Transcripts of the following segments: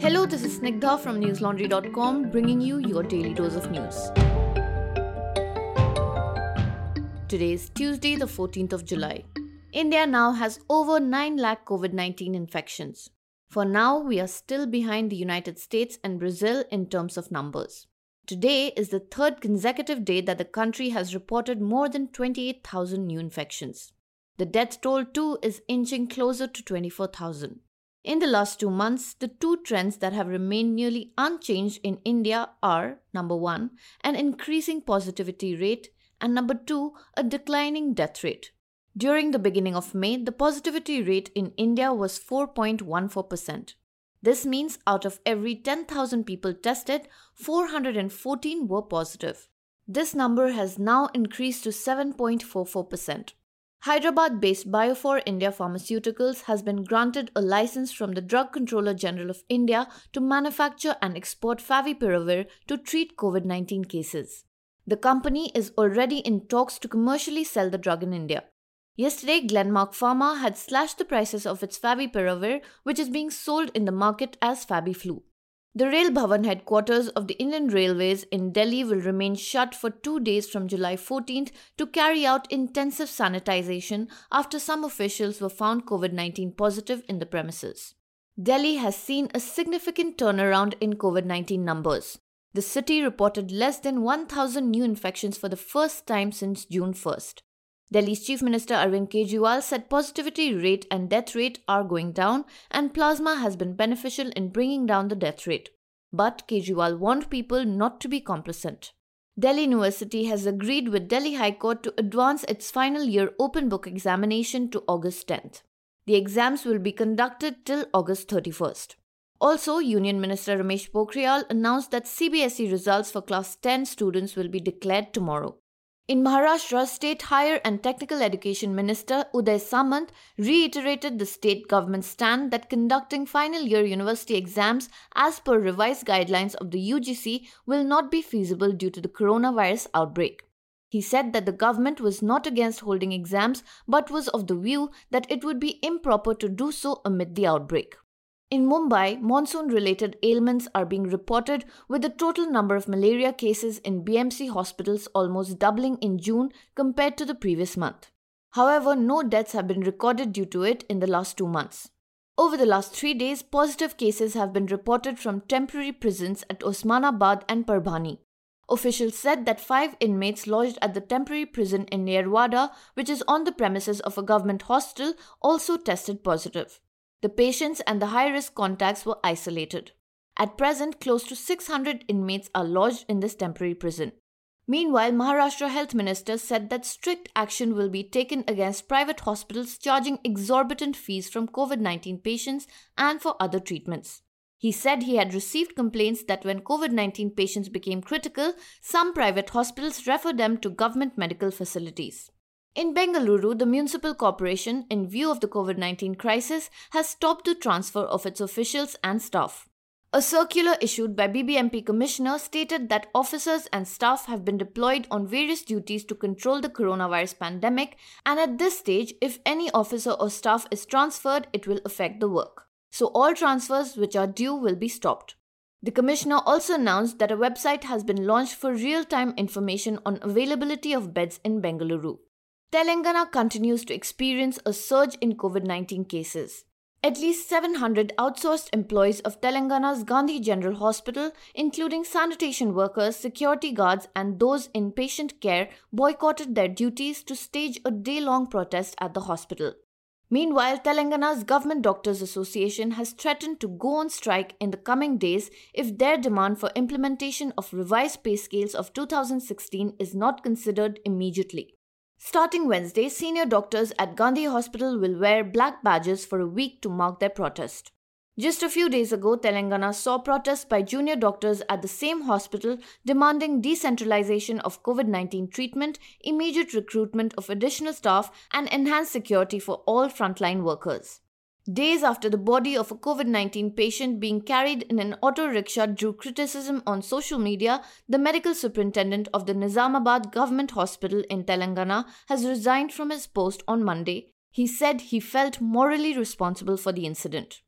Hello, this is Snigdha from newslaundry.com bringing you your daily dose of news. Today is Tuesday, the 14th of July. India now has over 9 lakh COVID 19 infections. For now, we are still behind the United States and Brazil in terms of numbers. Today is the third consecutive day that the country has reported more than 28,000 new infections. The death toll too is inching closer to 24,000. In the last two months, the two trends that have remained nearly unchanged in India are number one, an increasing positivity rate, and number two, a declining death rate. During the beginning of May, the positivity rate in India was 4.14%. This means out of every 10,000 people tested, 414 were positive. This number has now increased to 7.44%. Hyderabad based Biophore India Pharmaceuticals has been granted a license from the Drug Controller General of India to manufacture and export Favipiravir to treat COVID 19 cases. The company is already in talks to commercially sell the drug in India. Yesterday, Glenmark Pharma had slashed the prices of its Favipiravir, which is being sold in the market as Fabiflu. The Rail Bhavan headquarters of the Indian Railways in Delhi will remain shut for two days from July 14th to carry out intensive sanitization after some officials were found COVID 19 positive in the premises. Delhi has seen a significant turnaround in COVID 19 numbers. The city reported less than 1,000 new infections for the first time since June 1st. Delhi's Chief Minister Arvind Kejriwal said positivity rate and death rate are going down and plasma has been beneficial in bringing down the death rate. But Kejriwal warned people not to be complacent. Delhi University has agreed with Delhi High Court to advance its final year open book examination to August 10th. The exams will be conducted till August 31st. Also, Union Minister Ramesh Pokhriyal announced that CBSE results for class 10 students will be declared tomorrow. In Maharashtra, State Higher and Technical Education Minister Uday Samant reiterated the state government's stand that conducting final year university exams as per revised guidelines of the UGC will not be feasible due to the coronavirus outbreak. He said that the government was not against holding exams but was of the view that it would be improper to do so amid the outbreak. In Mumbai, monsoon related ailments are being reported, with the total number of malaria cases in BMC hospitals almost doubling in June compared to the previous month. However, no deaths have been recorded due to it in the last two months. Over the last three days, positive cases have been reported from temporary prisons at Osmanabad and Parbhani. Officials said that five inmates lodged at the temporary prison in Yerwada, which is on the premises of a government hostel, also tested positive. The patients and the high risk contacts were isolated. At present, close to 600 inmates are lodged in this temporary prison. Meanwhile, Maharashtra Health Minister said that strict action will be taken against private hospitals charging exorbitant fees from COVID 19 patients and for other treatments. He said he had received complaints that when COVID 19 patients became critical, some private hospitals refer them to government medical facilities. In Bengaluru, the municipal corporation, in view of the COVID 19 crisis, has stopped the transfer of its officials and staff. A circular issued by BBMP Commissioner stated that officers and staff have been deployed on various duties to control the coronavirus pandemic, and at this stage, if any officer or staff is transferred, it will affect the work. So, all transfers which are due will be stopped. The Commissioner also announced that a website has been launched for real time information on availability of beds in Bengaluru. Telangana continues to experience a surge in COVID 19 cases. At least 700 outsourced employees of Telangana's Gandhi General Hospital, including sanitation workers, security guards, and those in patient care, boycotted their duties to stage a day long protest at the hospital. Meanwhile, Telangana's Government Doctors Association has threatened to go on strike in the coming days if their demand for implementation of revised pay scales of 2016 is not considered immediately. Starting Wednesday, senior doctors at Gandhi Hospital will wear black badges for a week to mark their protest. Just a few days ago, Telangana saw protests by junior doctors at the same hospital demanding decentralization of COVID 19 treatment, immediate recruitment of additional staff, and enhanced security for all frontline workers. Days after the body of a COVID 19 patient being carried in an auto rickshaw drew criticism on social media, the medical superintendent of the Nizamabad Government Hospital in Telangana has resigned from his post on Monday. He said he felt morally responsible for the incident.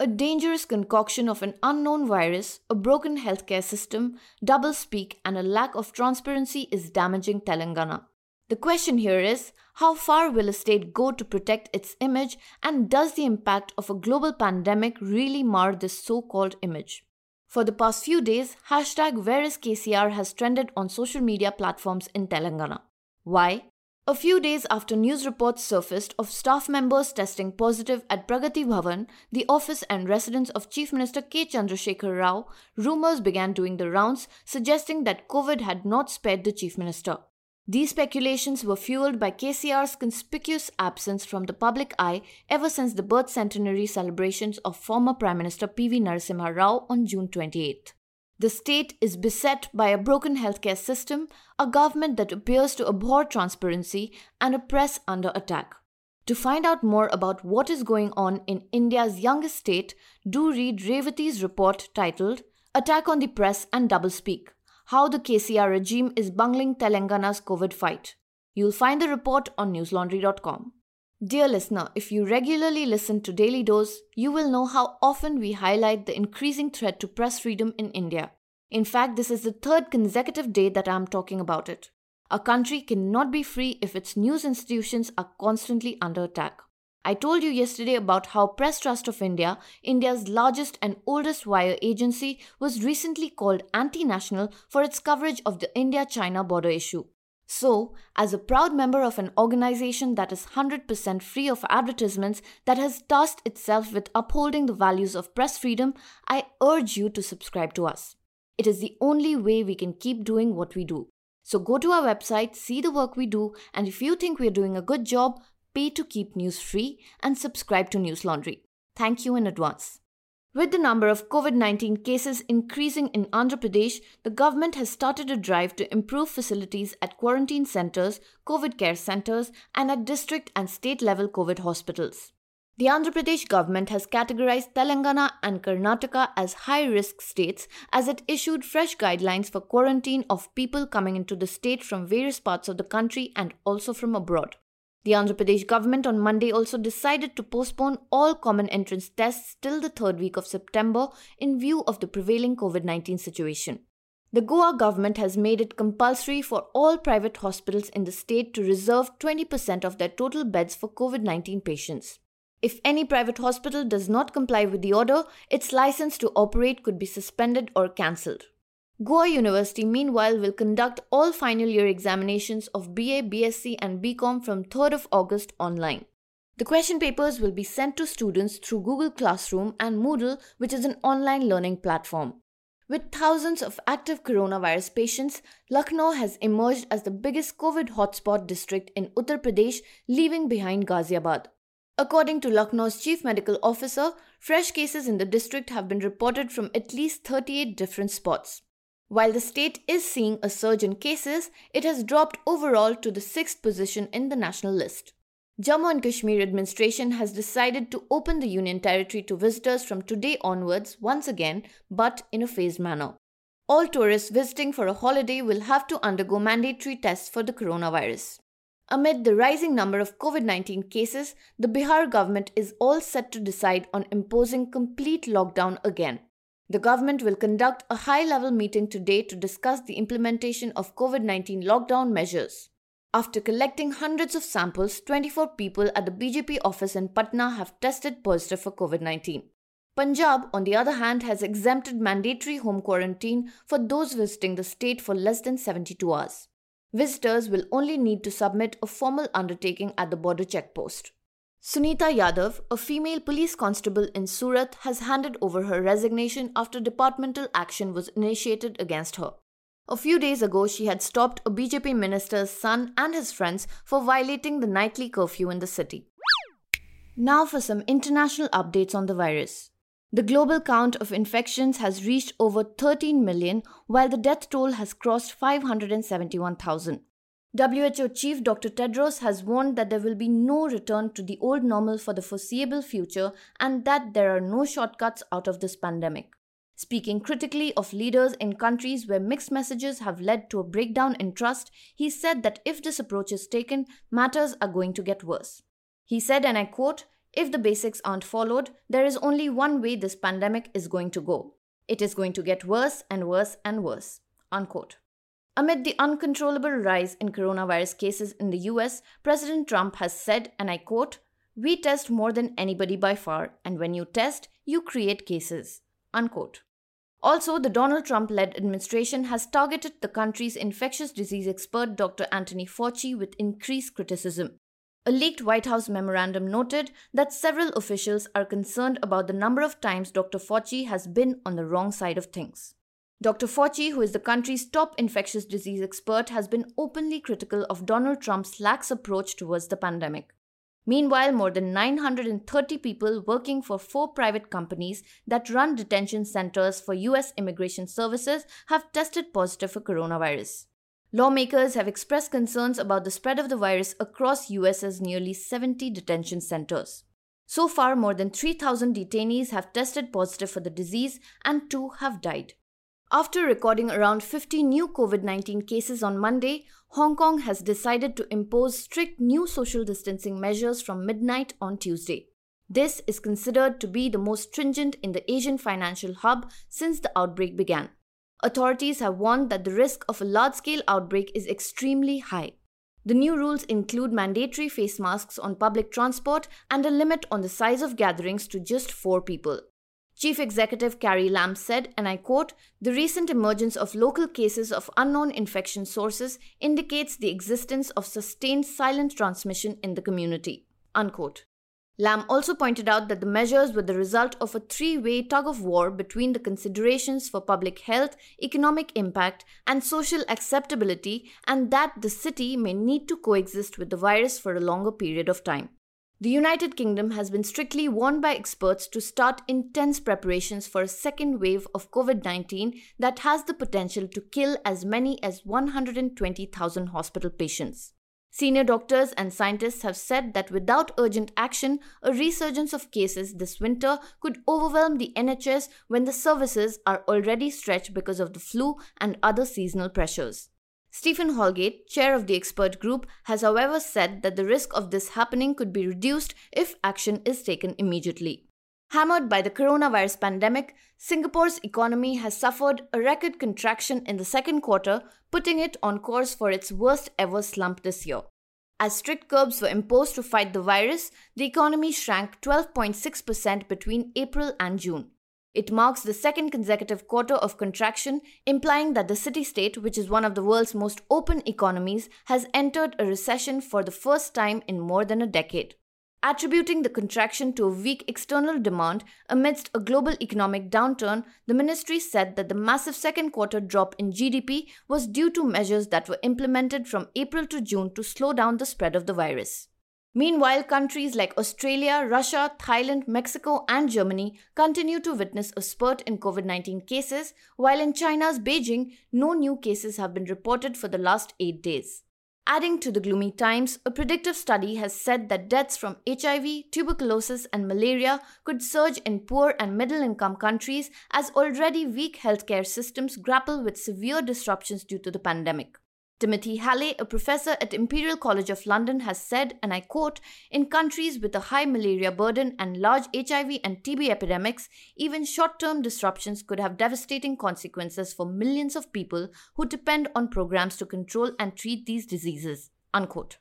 A dangerous concoction of an unknown virus, a broken healthcare system, double speak, and a lack of transparency is damaging Telangana. The question here is how far will a state go to protect its image, and does the impact of a global pandemic really mar this so called image? For the past few days, hashtag WhereIsKCR has trended on social media platforms in Telangana. Why? A few days after news reports surfaced of staff members testing positive at Pragati Bhavan, the office and residence of Chief Minister K. Chandrasekhar Rao, rumors began doing the rounds suggesting that COVID had not spared the Chief Minister. These speculations were fueled by KCR's conspicuous absence from the public eye ever since the birth centenary celebrations of former Prime Minister P.V. Narasimha Rao on June 28. The state is beset by a broken healthcare system, a government that appears to abhor transparency, and a press under attack. To find out more about what is going on in India's youngest state, do read Revati's report titled Attack on the Press and Doublespeak How the KCR Regime is Bungling Telangana's COVID Fight. You'll find the report on newslaundry.com. Dear listener, if you regularly listen to Daily Dose, you will know how often we highlight the increasing threat to press freedom in India. In fact, this is the third consecutive day that I am talking about it. A country cannot be free if its news institutions are constantly under attack. I told you yesterday about how Press Trust of India, India's largest and oldest wire agency, was recently called anti national for its coverage of the India China border issue. So, as a proud member of an organization that is 100% free of advertisements that has tasked itself with upholding the values of press freedom, I urge you to subscribe to us. It is the only way we can keep doing what we do. So go to our website, see the work we do, and if you think we're doing a good job, pay to keep news free and subscribe to News Laundry. Thank you in advance. With the number of COVID 19 cases increasing in Andhra Pradesh, the government has started a drive to improve facilities at quarantine centers, COVID care centers, and at district and state level COVID hospitals. The Andhra Pradesh government has categorized Telangana and Karnataka as high risk states as it issued fresh guidelines for quarantine of people coming into the state from various parts of the country and also from abroad. The Andhra Pradesh government on Monday also decided to postpone all common entrance tests till the third week of September in view of the prevailing COVID 19 situation. The Goa government has made it compulsory for all private hospitals in the state to reserve 20% of their total beds for COVID 19 patients. If any private hospital does not comply with the order, its license to operate could be suspended or cancelled. Goa University, meanwhile, will conduct all final year examinations of BA, BSc, and BCom from 3rd of August online. The question papers will be sent to students through Google Classroom and Moodle, which is an online learning platform. With thousands of active coronavirus patients, Lucknow has emerged as the biggest COVID hotspot district in Uttar Pradesh, leaving behind Ghaziabad. According to Lucknow's chief medical officer, fresh cases in the district have been reported from at least 38 different spots. While the state is seeing a surge in cases, it has dropped overall to the sixth position in the national list. Jammu and Kashmir administration has decided to open the union territory to visitors from today onwards once again, but in a phased manner. All tourists visiting for a holiday will have to undergo mandatory tests for the coronavirus. Amid the rising number of COVID 19 cases, the Bihar government is all set to decide on imposing complete lockdown again. The government will conduct a high level meeting today to discuss the implementation of COVID 19 lockdown measures. After collecting hundreds of samples, 24 people at the BJP office in Patna have tested positive for COVID 19. Punjab, on the other hand, has exempted mandatory home quarantine for those visiting the state for less than 72 hours. Visitors will only need to submit a formal undertaking at the border checkpost. Sunita Yadav, a female police constable in Surat, has handed over her resignation after departmental action was initiated against her. A few days ago, she had stopped a BJP minister's son and his friends for violating the nightly curfew in the city. Now for some international updates on the virus. The global count of infections has reached over 13 million, while the death toll has crossed 571,000. WHO Chief Dr. Tedros has warned that there will be no return to the old normal for the foreseeable future and that there are no shortcuts out of this pandemic. Speaking critically of leaders in countries where mixed messages have led to a breakdown in trust, he said that if this approach is taken, matters are going to get worse. He said, and I quote, If the basics aren't followed, there is only one way this pandemic is going to go. It is going to get worse and worse and worse. Unquote. Amid the uncontrollable rise in coronavirus cases in the US, President Trump has said, and I quote, We test more than anybody by far, and when you test, you create cases. Unquote. Also, the Donald Trump led administration has targeted the country's infectious disease expert Dr. Anthony Fauci with increased criticism. A leaked White House memorandum noted that several officials are concerned about the number of times Dr. Fauci has been on the wrong side of things. Dr. Fauci, who is the country's top infectious disease expert, has been openly critical of Donald Trump's lax approach towards the pandemic. Meanwhile, more than 930 people working for four private companies that run detention centers for US immigration services have tested positive for coronavirus. Lawmakers have expressed concerns about the spread of the virus across US's nearly 70 detention centers. So far, more than 3,000 detainees have tested positive for the disease and two have died. After recording around 50 new COVID 19 cases on Monday, Hong Kong has decided to impose strict new social distancing measures from midnight on Tuesday. This is considered to be the most stringent in the Asian financial hub since the outbreak began. Authorities have warned that the risk of a large scale outbreak is extremely high. The new rules include mandatory face masks on public transport and a limit on the size of gatherings to just four people. Chief Executive Carrie Lam said, and I quote, the recent emergence of local cases of unknown infection sources indicates the existence of sustained silent transmission in the community. Unquote. Lam also pointed out that the measures were the result of a three way tug of war between the considerations for public health, economic impact, and social acceptability, and that the city may need to coexist with the virus for a longer period of time. The United Kingdom has been strictly warned by experts to start intense preparations for a second wave of COVID 19 that has the potential to kill as many as 120,000 hospital patients. Senior doctors and scientists have said that without urgent action, a resurgence of cases this winter could overwhelm the NHS when the services are already stretched because of the flu and other seasonal pressures. Stephen Holgate, chair of the expert group, has however said that the risk of this happening could be reduced if action is taken immediately. Hammered by the coronavirus pandemic, Singapore's economy has suffered a record contraction in the second quarter, putting it on course for its worst ever slump this year. As strict curbs were imposed to fight the virus, the economy shrank 12.6% between April and June. It marks the second consecutive quarter of contraction, implying that the city state, which is one of the world's most open economies, has entered a recession for the first time in more than a decade. Attributing the contraction to a weak external demand amidst a global economic downturn, the ministry said that the massive second quarter drop in GDP was due to measures that were implemented from April to June to slow down the spread of the virus. Meanwhile, countries like Australia, Russia, Thailand, Mexico, and Germany continue to witness a spurt in COVID 19 cases, while in China's Beijing, no new cases have been reported for the last eight days. Adding to the gloomy times, a predictive study has said that deaths from HIV, tuberculosis, and malaria could surge in poor and middle income countries as already weak healthcare systems grapple with severe disruptions due to the pandemic. Timothy Hallett, a professor at Imperial College of London, has said, and I quote, In countries with a high malaria burden and large HIV and TB epidemics, even short term disruptions could have devastating consequences for millions of people who depend on programs to control and treat these diseases. Unquote.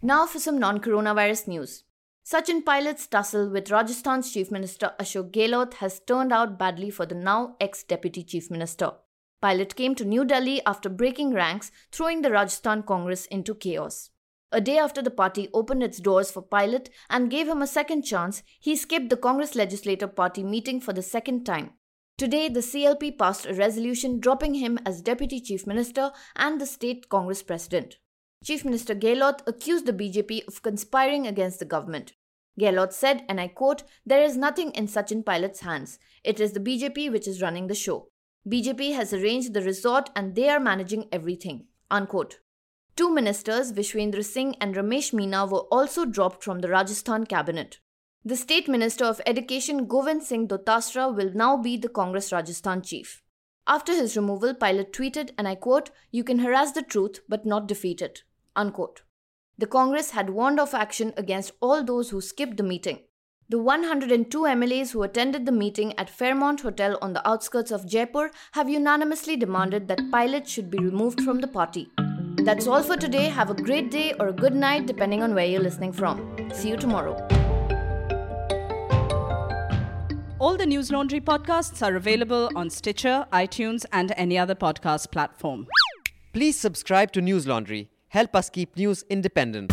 Now for some non coronavirus news. Sachin Pilot's tussle with Rajasthan's Chief Minister Ashok Gehlot has turned out badly for the now ex Deputy Chief Minister. Pilot came to New Delhi after breaking ranks, throwing the Rajasthan Congress into chaos. A day after the party opened its doors for Pilot and gave him a second chance, he skipped the Congress Legislative Party meeting for the second time. Today, the CLP passed a resolution dropping him as Deputy Chief Minister and the State Congress President. Chief Minister Gehlot accused the BJP of conspiring against the government. Gehlot said, and I quote, There is nothing in Sachin Pilot's hands. It is the BJP which is running the show. BJP has arranged the resort and they are managing everything. Unquote. Two ministers, Vishwendra Singh and Ramesh Meena, were also dropped from the Rajasthan cabinet. The State Minister of Education, Govind Singh Dotasra, will now be the Congress Rajasthan chief. After his removal, Pilot tweeted, and I quote, You can harass the truth, but not defeat it. Unquote. The Congress had warned of action against all those who skipped the meeting. The 102 MLAs who attended the meeting at Fairmont Hotel on the outskirts of Jaipur have unanimously demanded that pilots should be removed from the party. That's all for today. Have a great day or a good night, depending on where you're listening from. See you tomorrow. All the News Laundry podcasts are available on Stitcher, iTunes, and any other podcast platform. Please subscribe to News Laundry. Help us keep news independent.